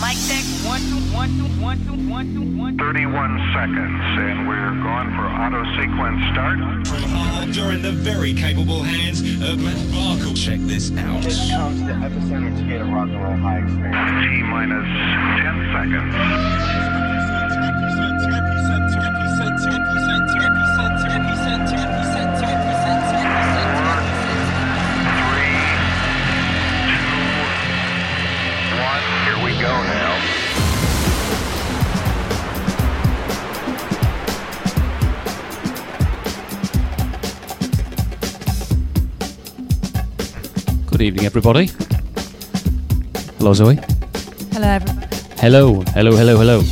Mic check. One, two, one, two, one, two, one, two, one, two. 31 seconds, and we're going for auto sequence start. You're in the very capable hands of Matt Barkle. Check this out. This comes the epicenter to get a rock and roll high experience. T minus 10 seconds. Good evening, everybody. Hello, Zoe. Hello, everybody. Hello, hello, hello, hello.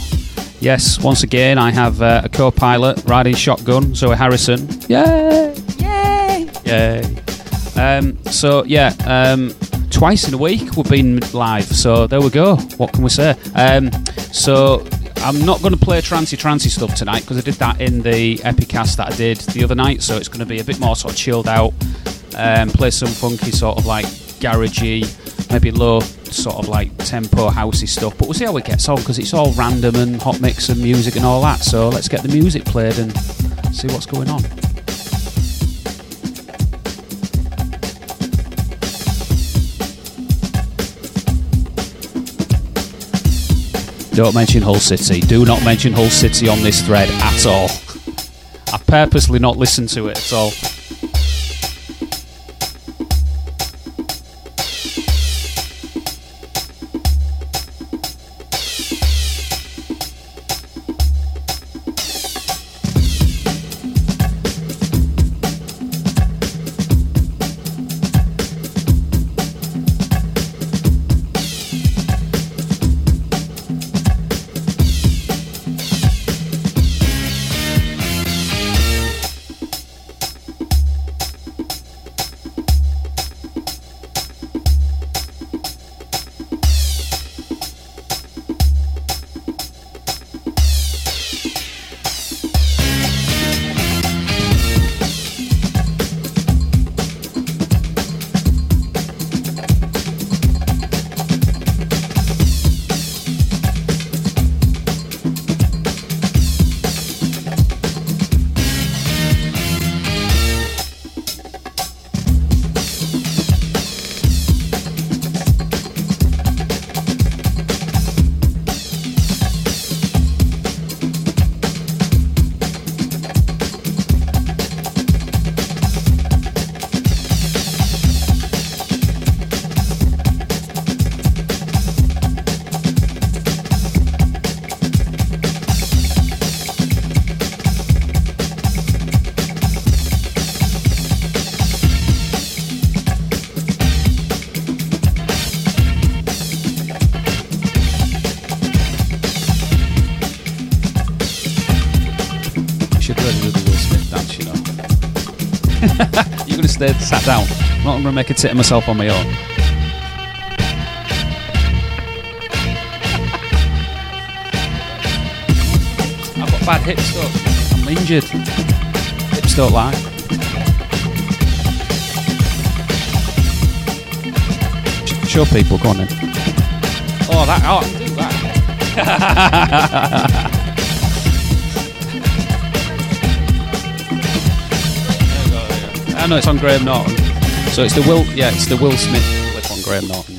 Yes, once again, I have uh, a co pilot riding shotgun, Zoe Harrison. Yay! Yay! Yay! Um, so, yeah, um, twice in a week we've been live, so there we go. What can we say? Um, so, I'm not going to play trancy trancy stuff tonight because I did that in the Epicast that I did the other night, so it's going to be a bit more sort of chilled out. Um, play some funky sort of like garagey, maybe low sort of like tempo housey stuff. But we'll see how it gets on because it's all random and hot mix and music and all that. So let's get the music played and see what's going on. Don't mention Hull City. Do not mention Hull City on this thread at all. I've purposely not listened to it at all. Stay sat down. I'm not going to make a tit of myself on my own. I've got bad hips, though. I'm injured. Hips don't lie. Sh- Show people, go on then. Oh, that, oh, I can do that. Know it's on Graham Norton. So it's the Will, yeah, it's the Will Smith clip on Graham Norton.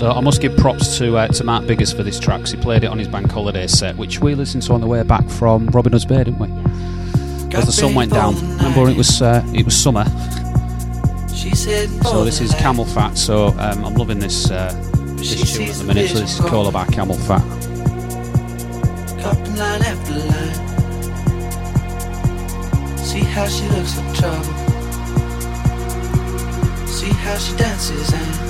So I must give props to uh, to Mark Biggers for this track 'cause he played it on his bank holiday set, which we listened to on the way back from Robin Hood's Bay, didn't we? As the sun went down. Remember, it was uh, it was summer. So this is Camelphat. So um, I'm loving this uh, this tune at the minute. So this is Cola by Camelphat. Line after line. See how she looks like trouble. See how she dances and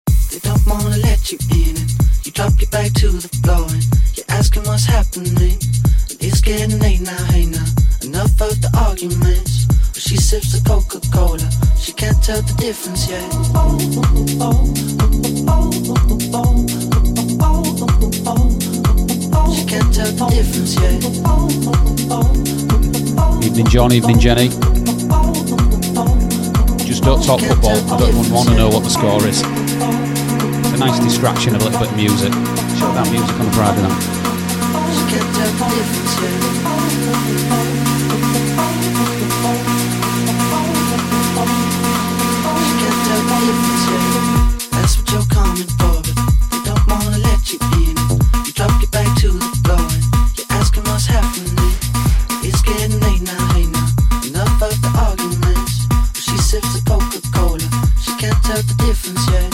they don't wanna let you in. And you drop your back to the floor and you're asking what's happening. And it's getting late now, hey now. Enough of the arguments. But she sips the Coca Cola. She can't tell the difference yet. She can't tell the difference yet. Evening, John. Evening, Jenny. Just don't talk football. I don't want to know what the score is. A nice distraction, of a little bit of music. That music on a Friday night. The difference, yeah.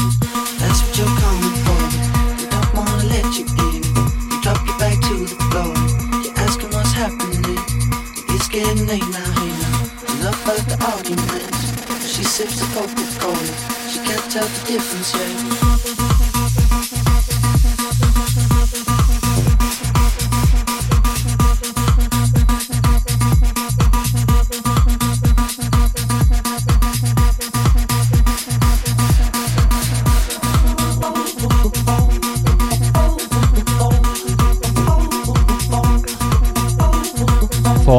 She the difference yet.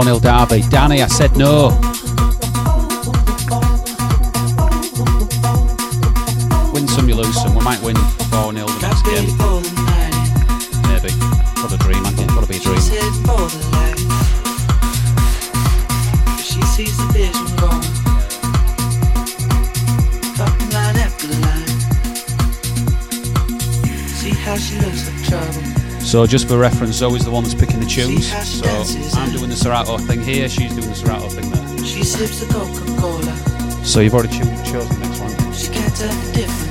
0 Derby. Danny, I said no. might win 4 0 the next game. Maybe. Got a dream, I think. Got to be a dream. She sees the vision gone. Fucking line after line. See how she looks like trouble. So just for reference, Zoe's the one that's picking the tunes. So I'm doing the Serato thing here, she's doing the Serato thing there. She sips the Coca-Cola. So you've already chosen the next one. She can't tell the difference.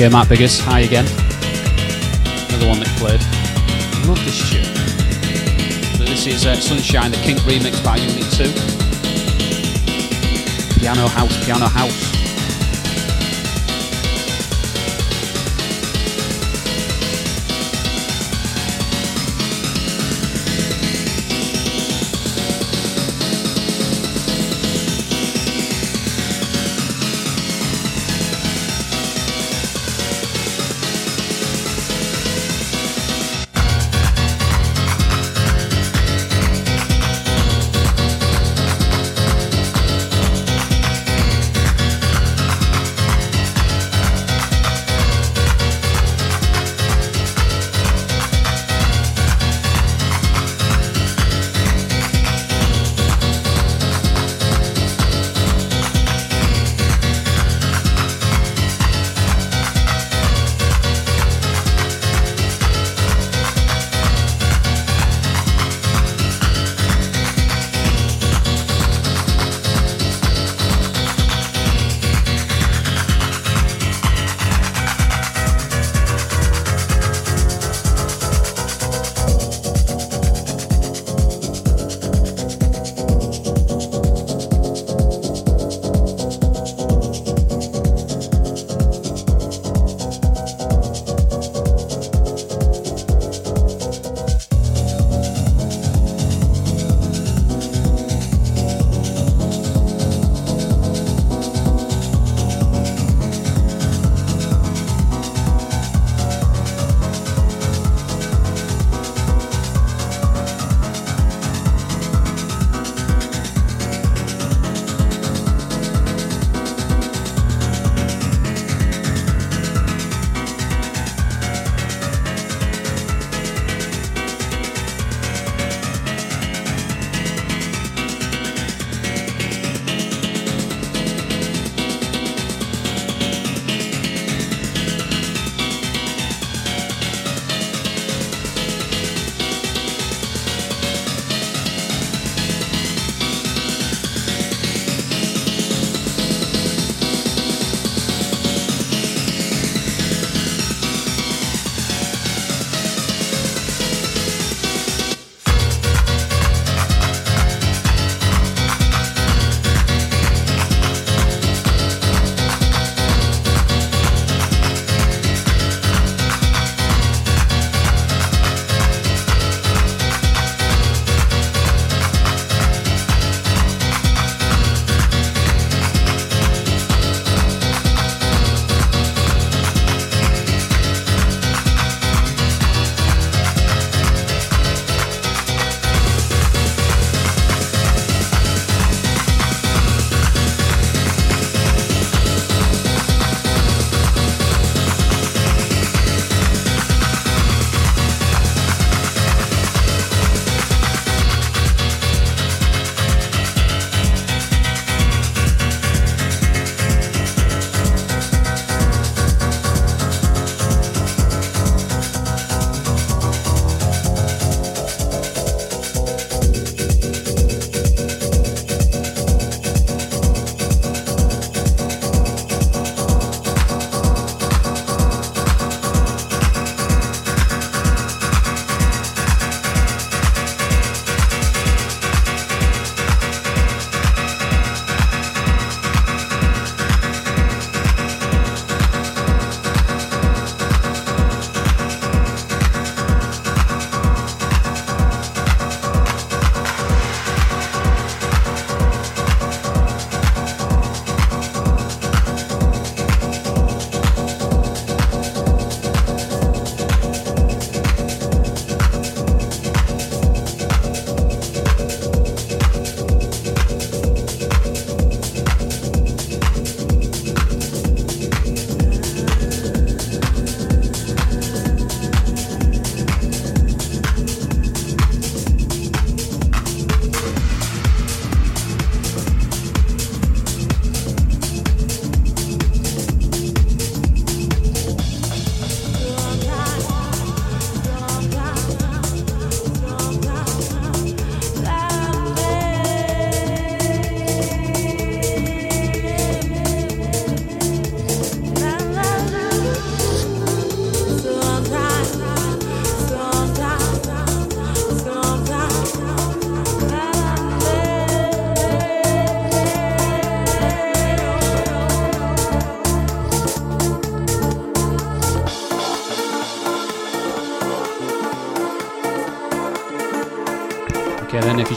Okay, Matt Biggers, hi again. Another one that played. Love this tune. So this is uh, Sunshine, the Kink remix by Unit 2. Piano House, Piano House.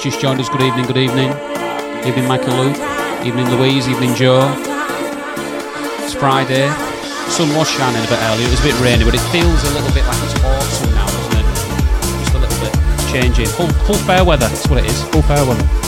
Just joined us, good evening, good evening. Evening, Michael. Evening, Louise. Evening, Joe. It's Friday. Sun was shining a bit earlier. It was a bit rainy, but it feels a little bit like it's autumn now, doesn't it? Just a little bit changing. Full, full fair weather. That's what it is. Full fair weather.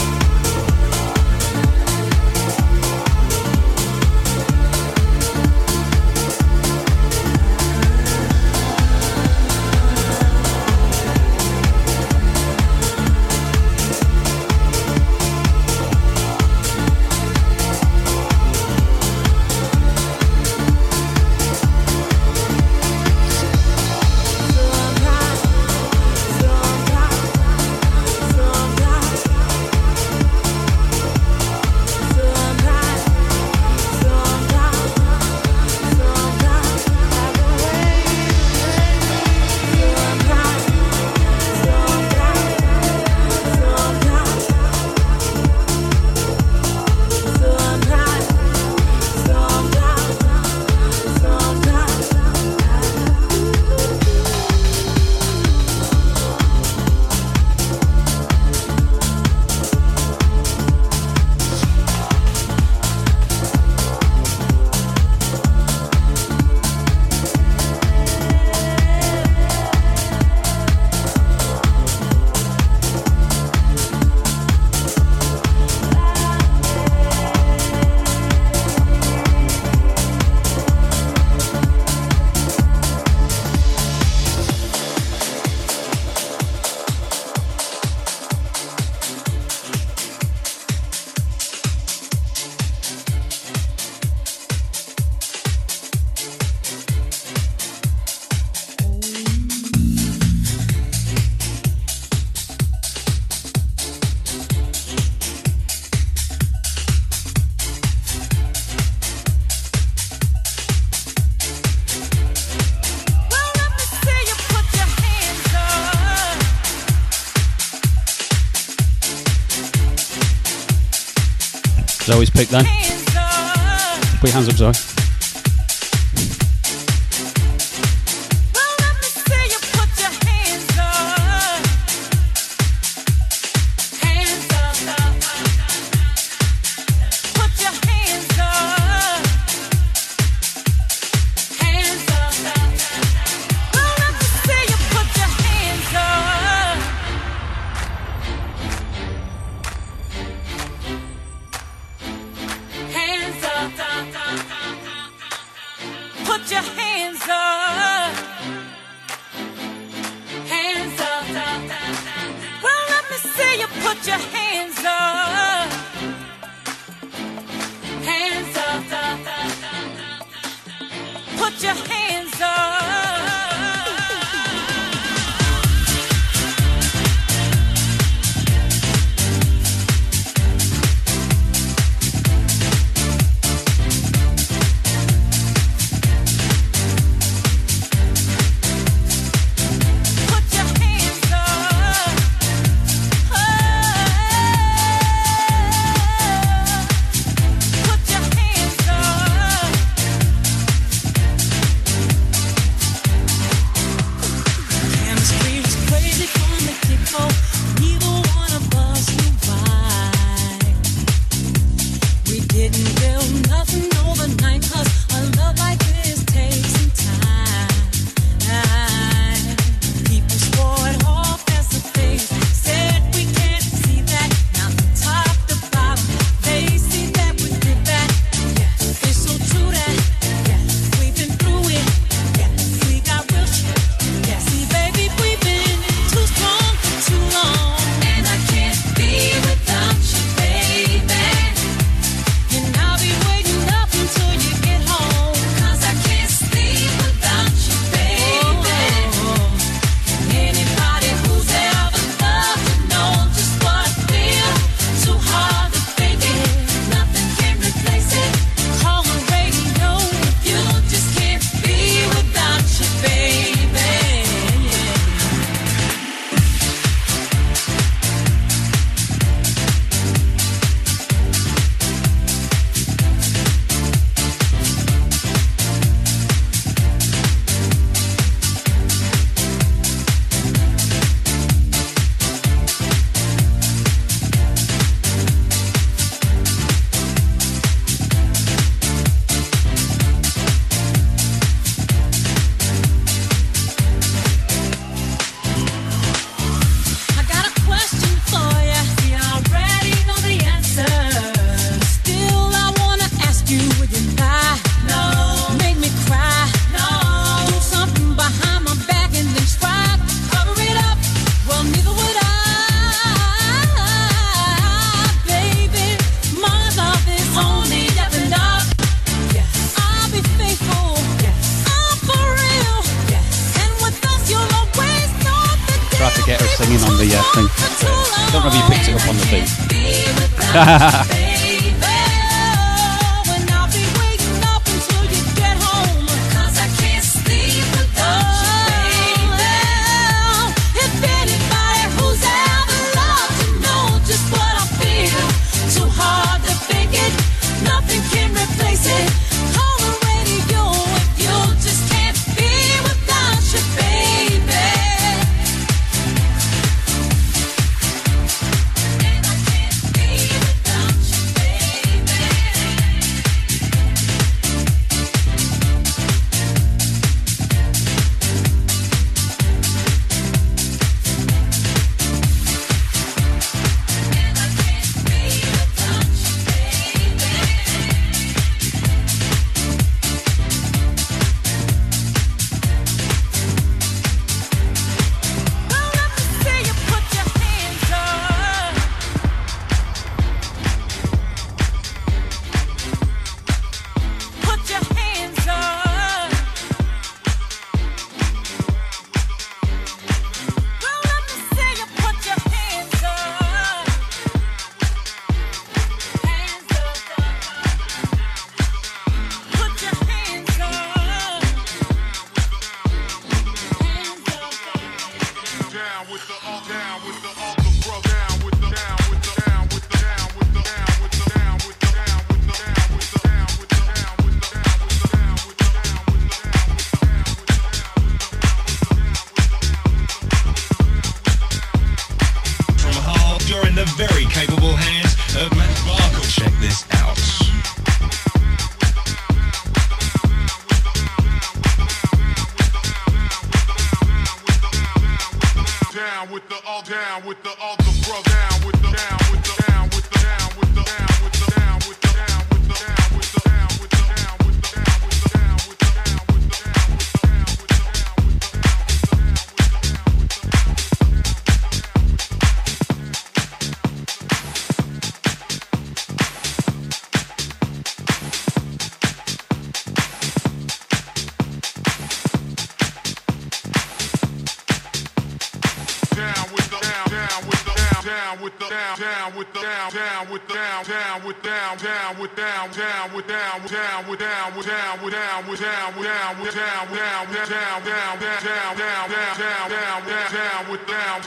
Pick then.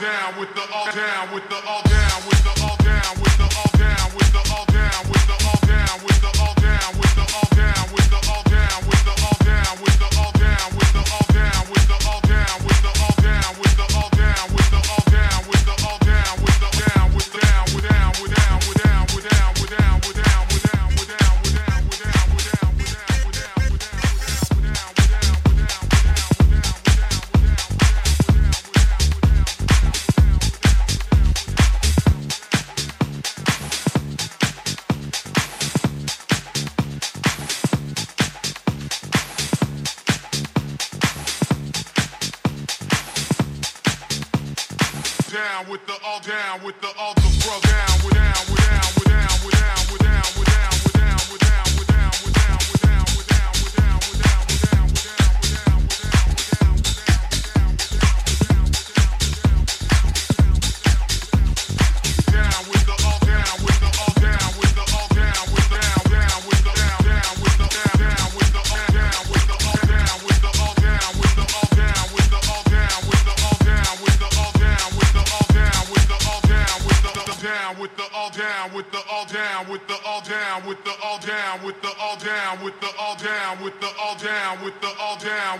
down with the all down with the all down with the all down with down with the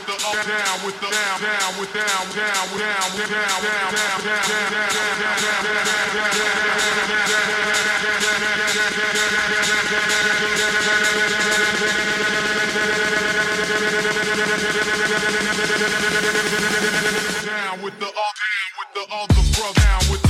with the up down with the down down with down down down down down down down down down with the all down with the other brother down with the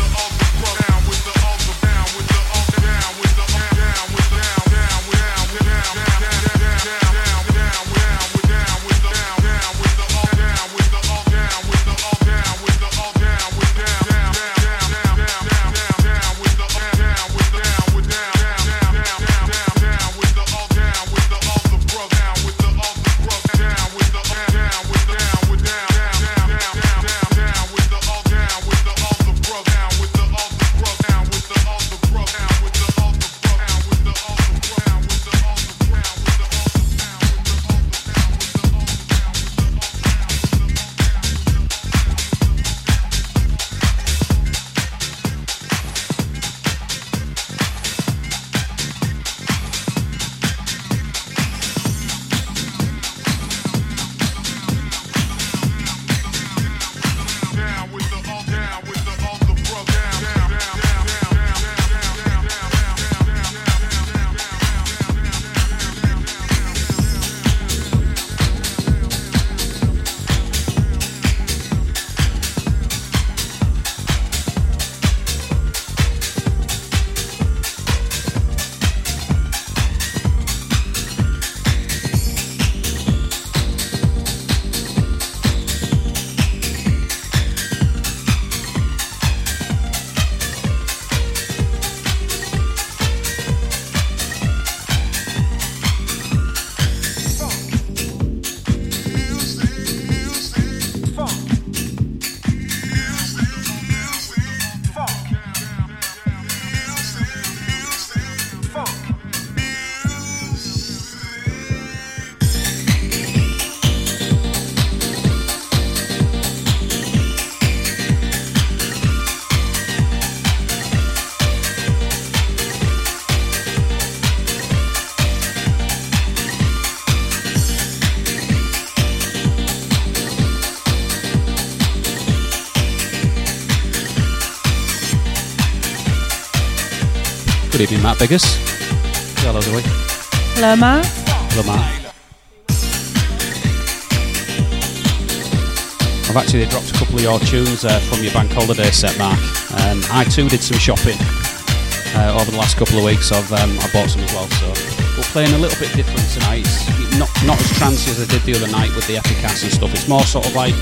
Good evening, Matt Biggers. Hello, Zoe. Hello, Matt. Hello, Matt. I've actually dropped a couple of your tunes uh, from your bank holiday set, Mark. Um, I too did some shopping uh, over the last couple of weeks. I've um, I bought some as well, so we're playing a little bit different tonight. It's not not as trancy as I did the other night with the Epicast and stuff. It's more sort of like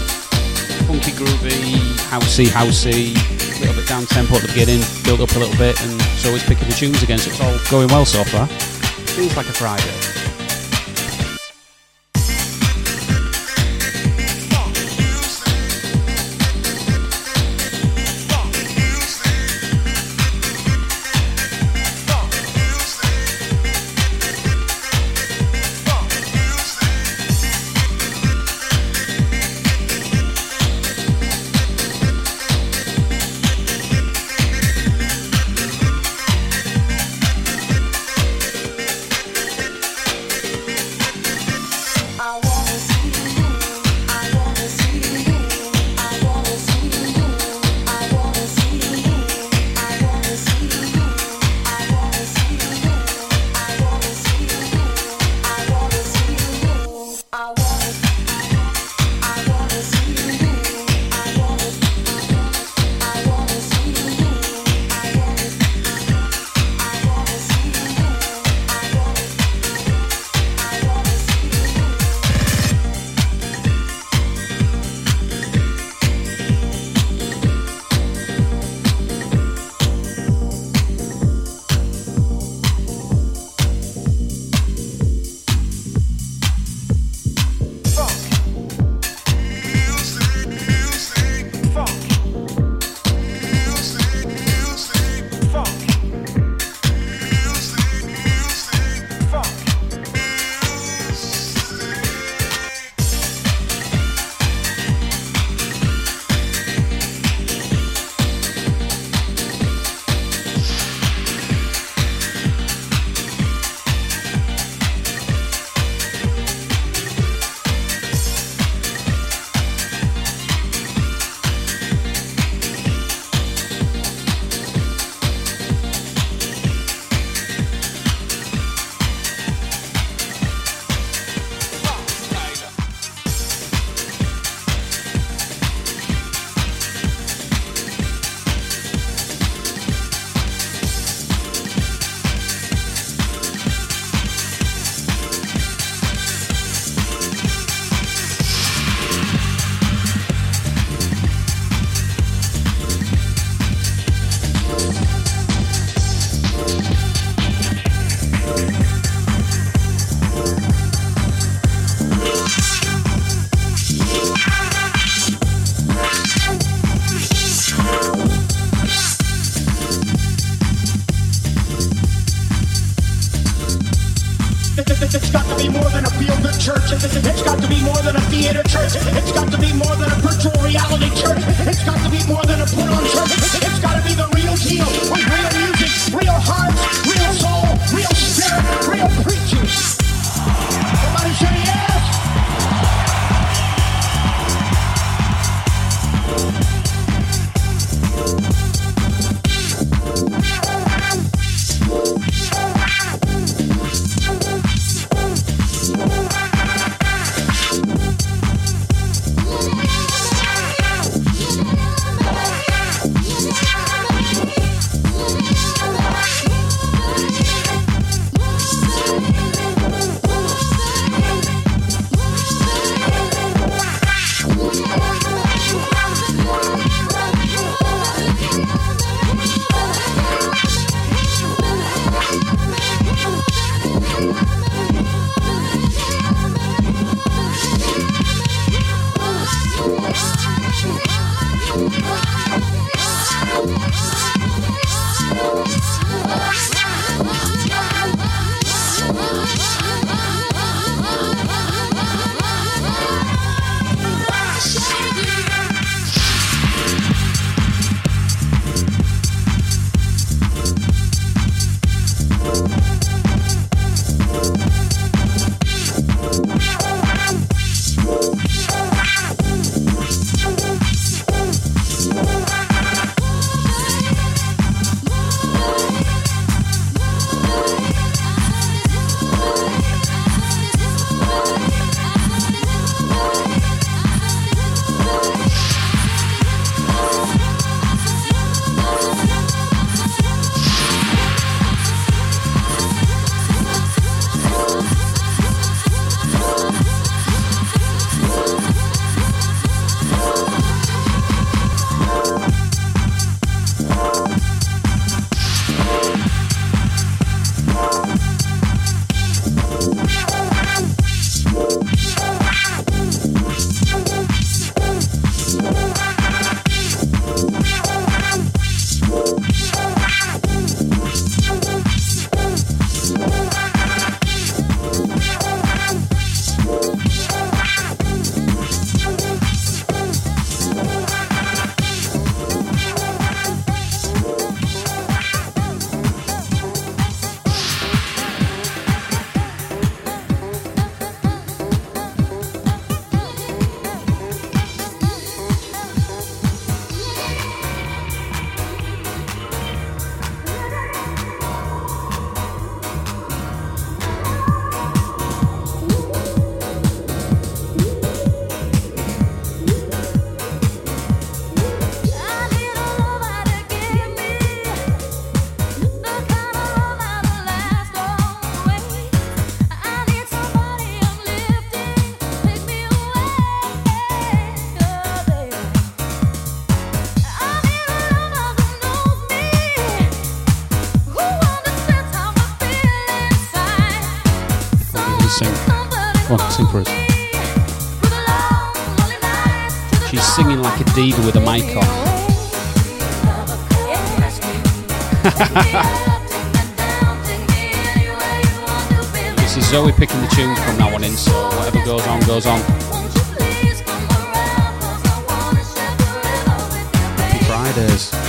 funky, groovy, housey, housey, a little bit down tempo at the beginning, build up a little bit, and so he's picking the tunes again. So it's all going well so far. Feels like a Friday. diva with a mic this is Zoe picking the tunes from now on in, so whatever goes on, goes on. Fridays.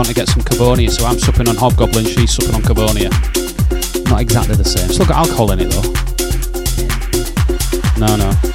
on to get some Cavonia, so I'm supping on Hobgoblin, she's supping on Cavonia. Not exactly the same. Still got alcohol in it though. No, no.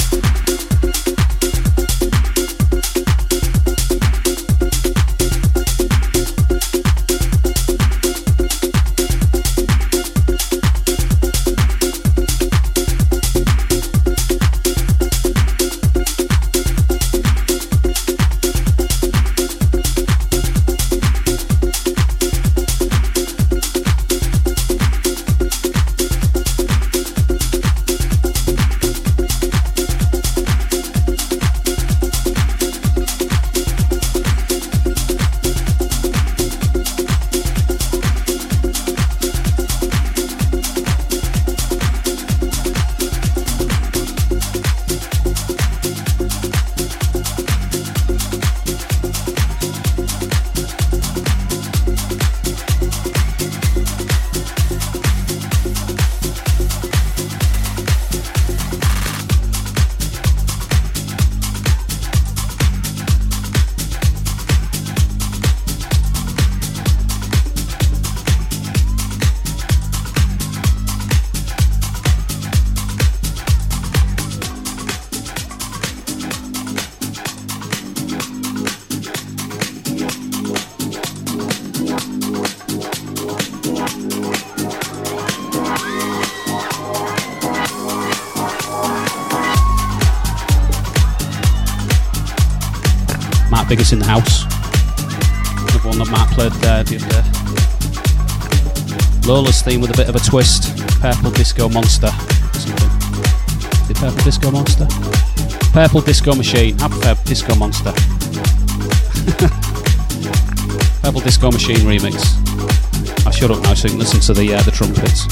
In the one that Mark played there the other. Lola's theme with a bit of a twist. Purple Disco Monster. Something. Is Purple Disco Monster? Purple Disco Machine. Happy Purple Disco Monster. Purple Disco Machine remix. I shut up now so you can listen to the uh, the trumpets.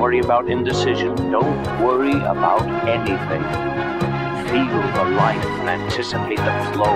Worry about indecision. Don't worry about anything. Feel the life and anticipate the flow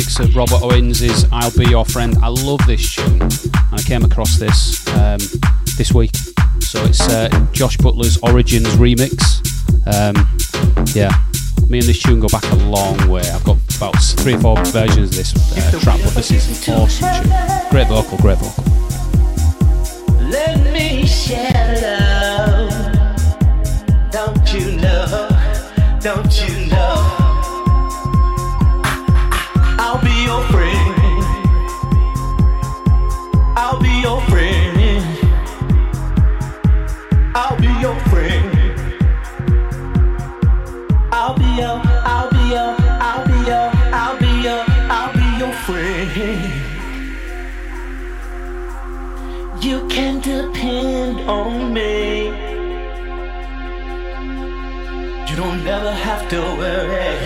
of Robert Owens' "I'll Be Your Friend." I love this tune, and I came across this um, this week. So it's uh, Josh Butler's Origins remix. Um, yeah, me and this tune go back a long way. I've got about three or four versions of this uh, track, but this is an awesome tune. Great vocal, great vocal. Let me share love. Don't you know? Don't you can depend on me. You don't never have to worry.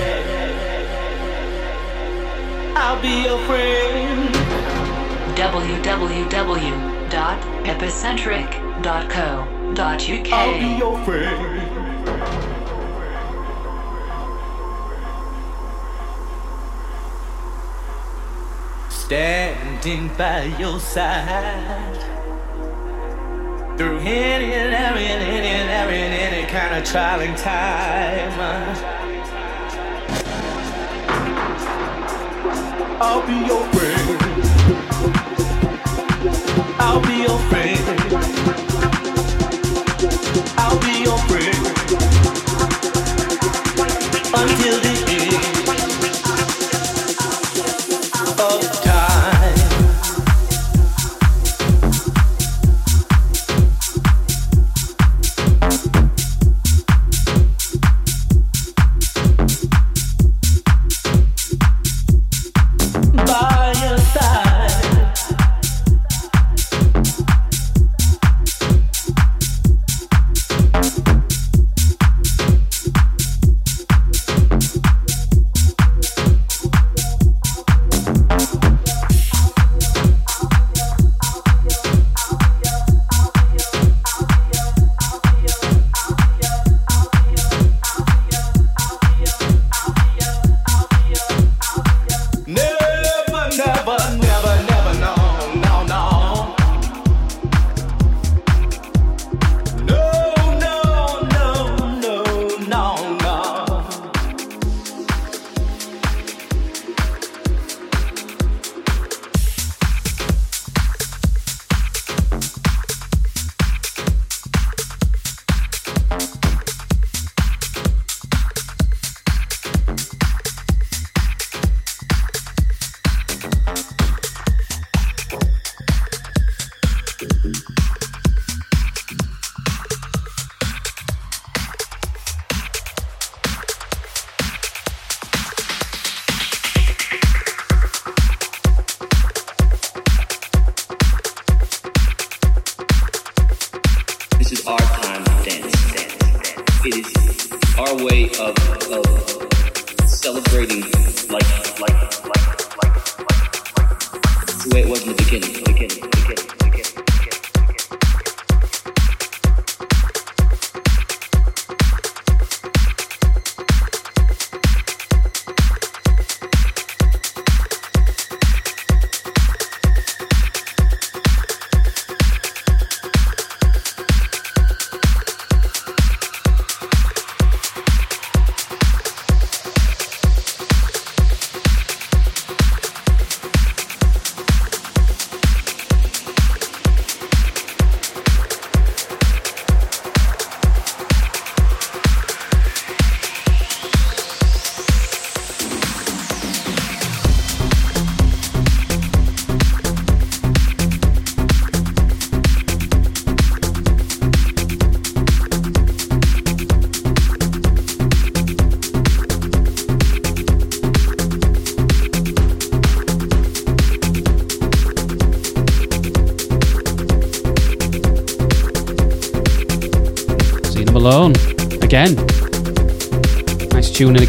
I'll be your friend. www.epicentric.co.uk. I'll be your friend. Standing by your side through any and every and any and every and any kind of trying time. I'll be your friend. I'll be your friend. I'll be your friend until the end of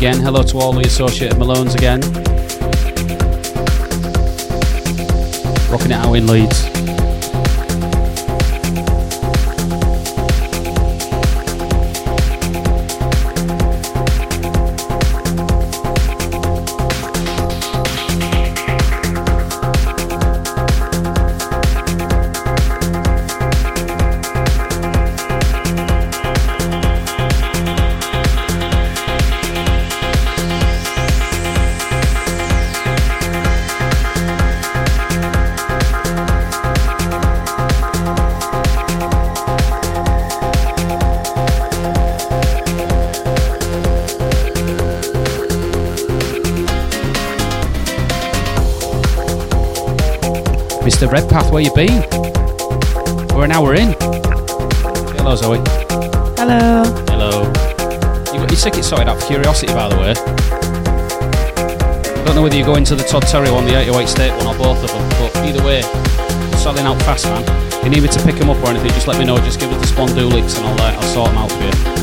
again. Hello to all the associated Malones again. Rocking it out in Leeds. Mr. Redpath, where you been? We're an hour in. Hello, Zoe. Hello. Hello. You got your ticket sorted out for curiosity, by the way. I don't know whether you're going to the Todd Terry one, the 808 State one, or both of them, but either way, selling out fast, man. If you need me to pick them up or anything, just let me know. Just give us the Spondulix and I'll, uh, I'll sort them out for you.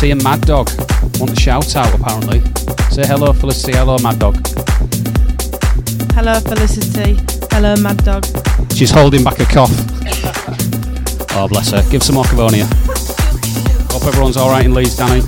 See and Mad Dog want a shout out apparently. Say hello, Felicity. Hello, Mad Dog. Hello, Felicity. Hello, Mad Dog. She's holding back a cough. oh, bless her. Give some Macedonia. Hope everyone's alright in Leeds, Danny.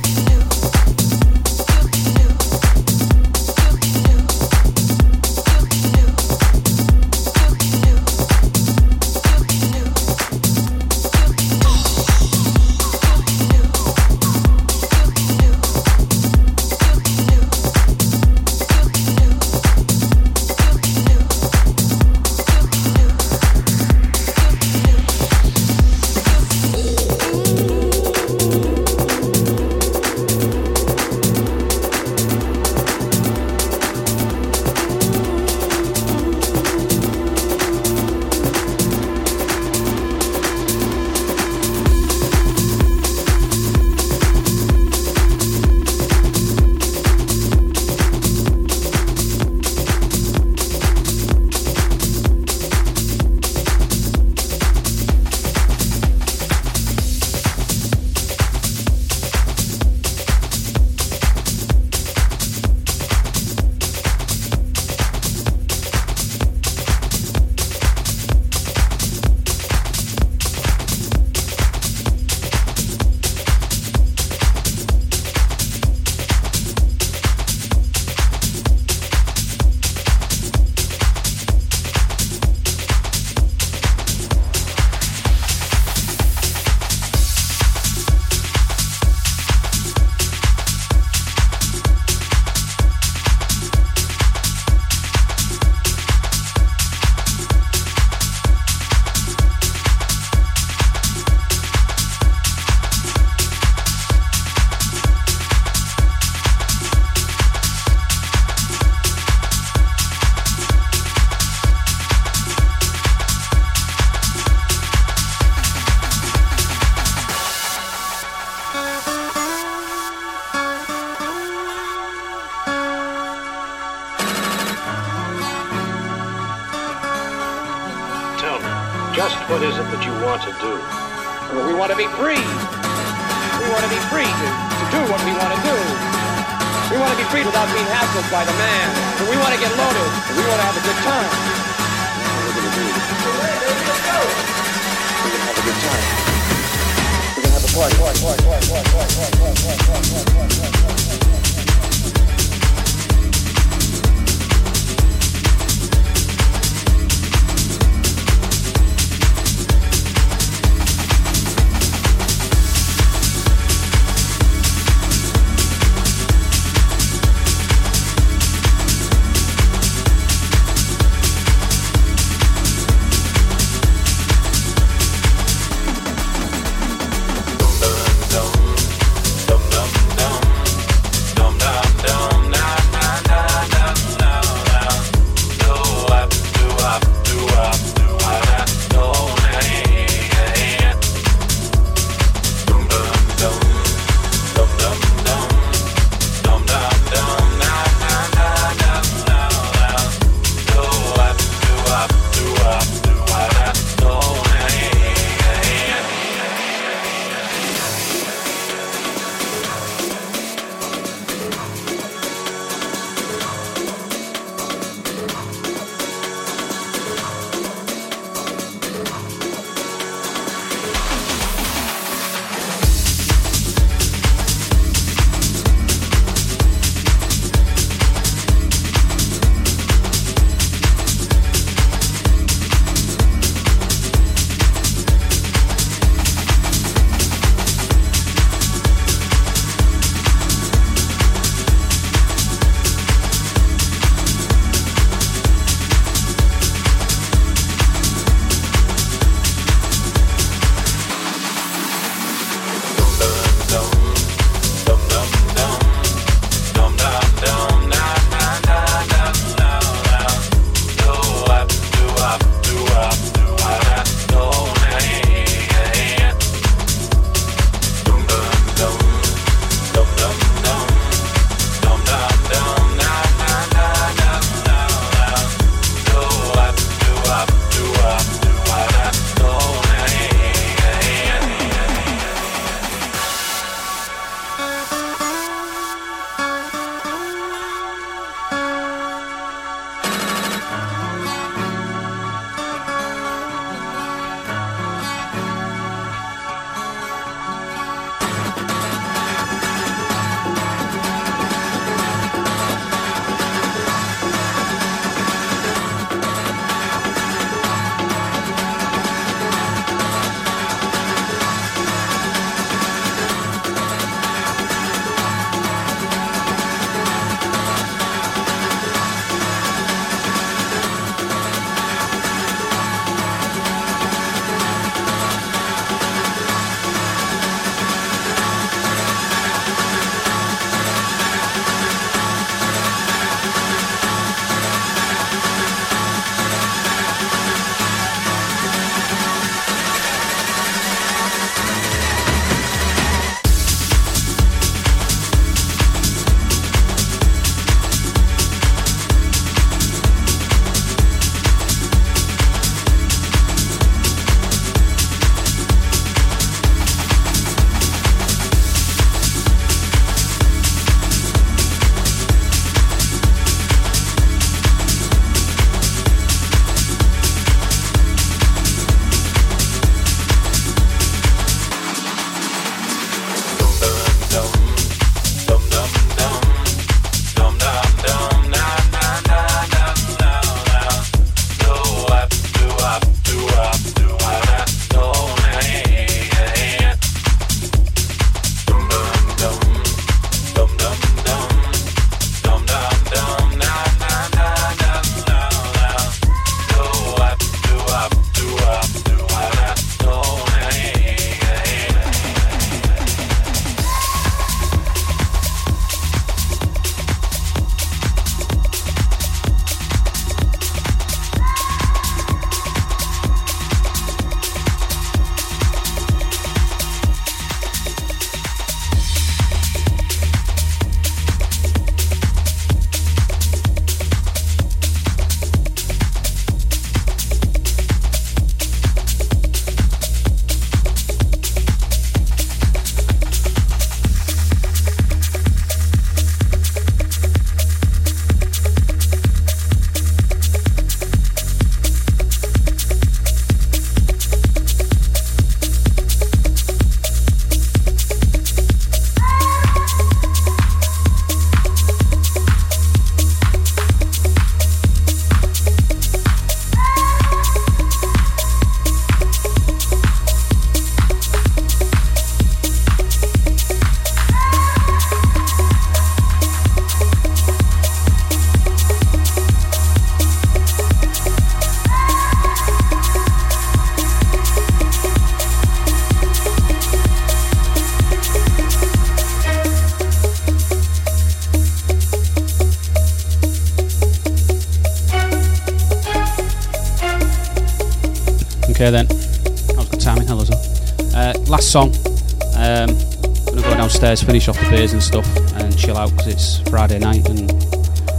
Gonna go downstairs, finish off the beers and stuff, and chill out because it's Friday night and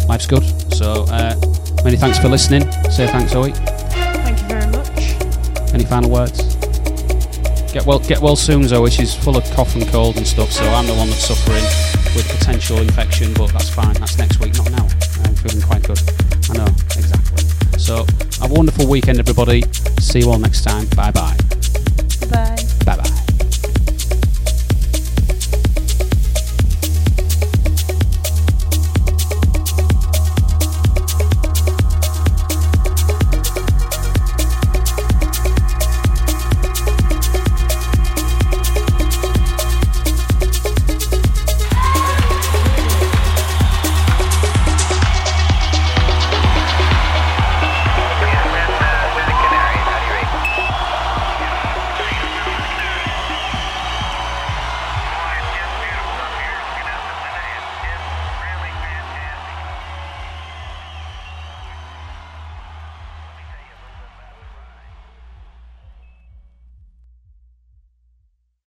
life's good. So uh, many thanks for listening. Say thanks, Zoe. Thank you very much. Any final words? Get well, get well soon, Zoe. She's full of cough and cold and stuff, so I'm the one that's suffering with potential infection, but that's fine. That's next week, not now. I'm feeling quite good. I know, exactly. So have a wonderful weekend, everybody. See you all next time. Bye bye.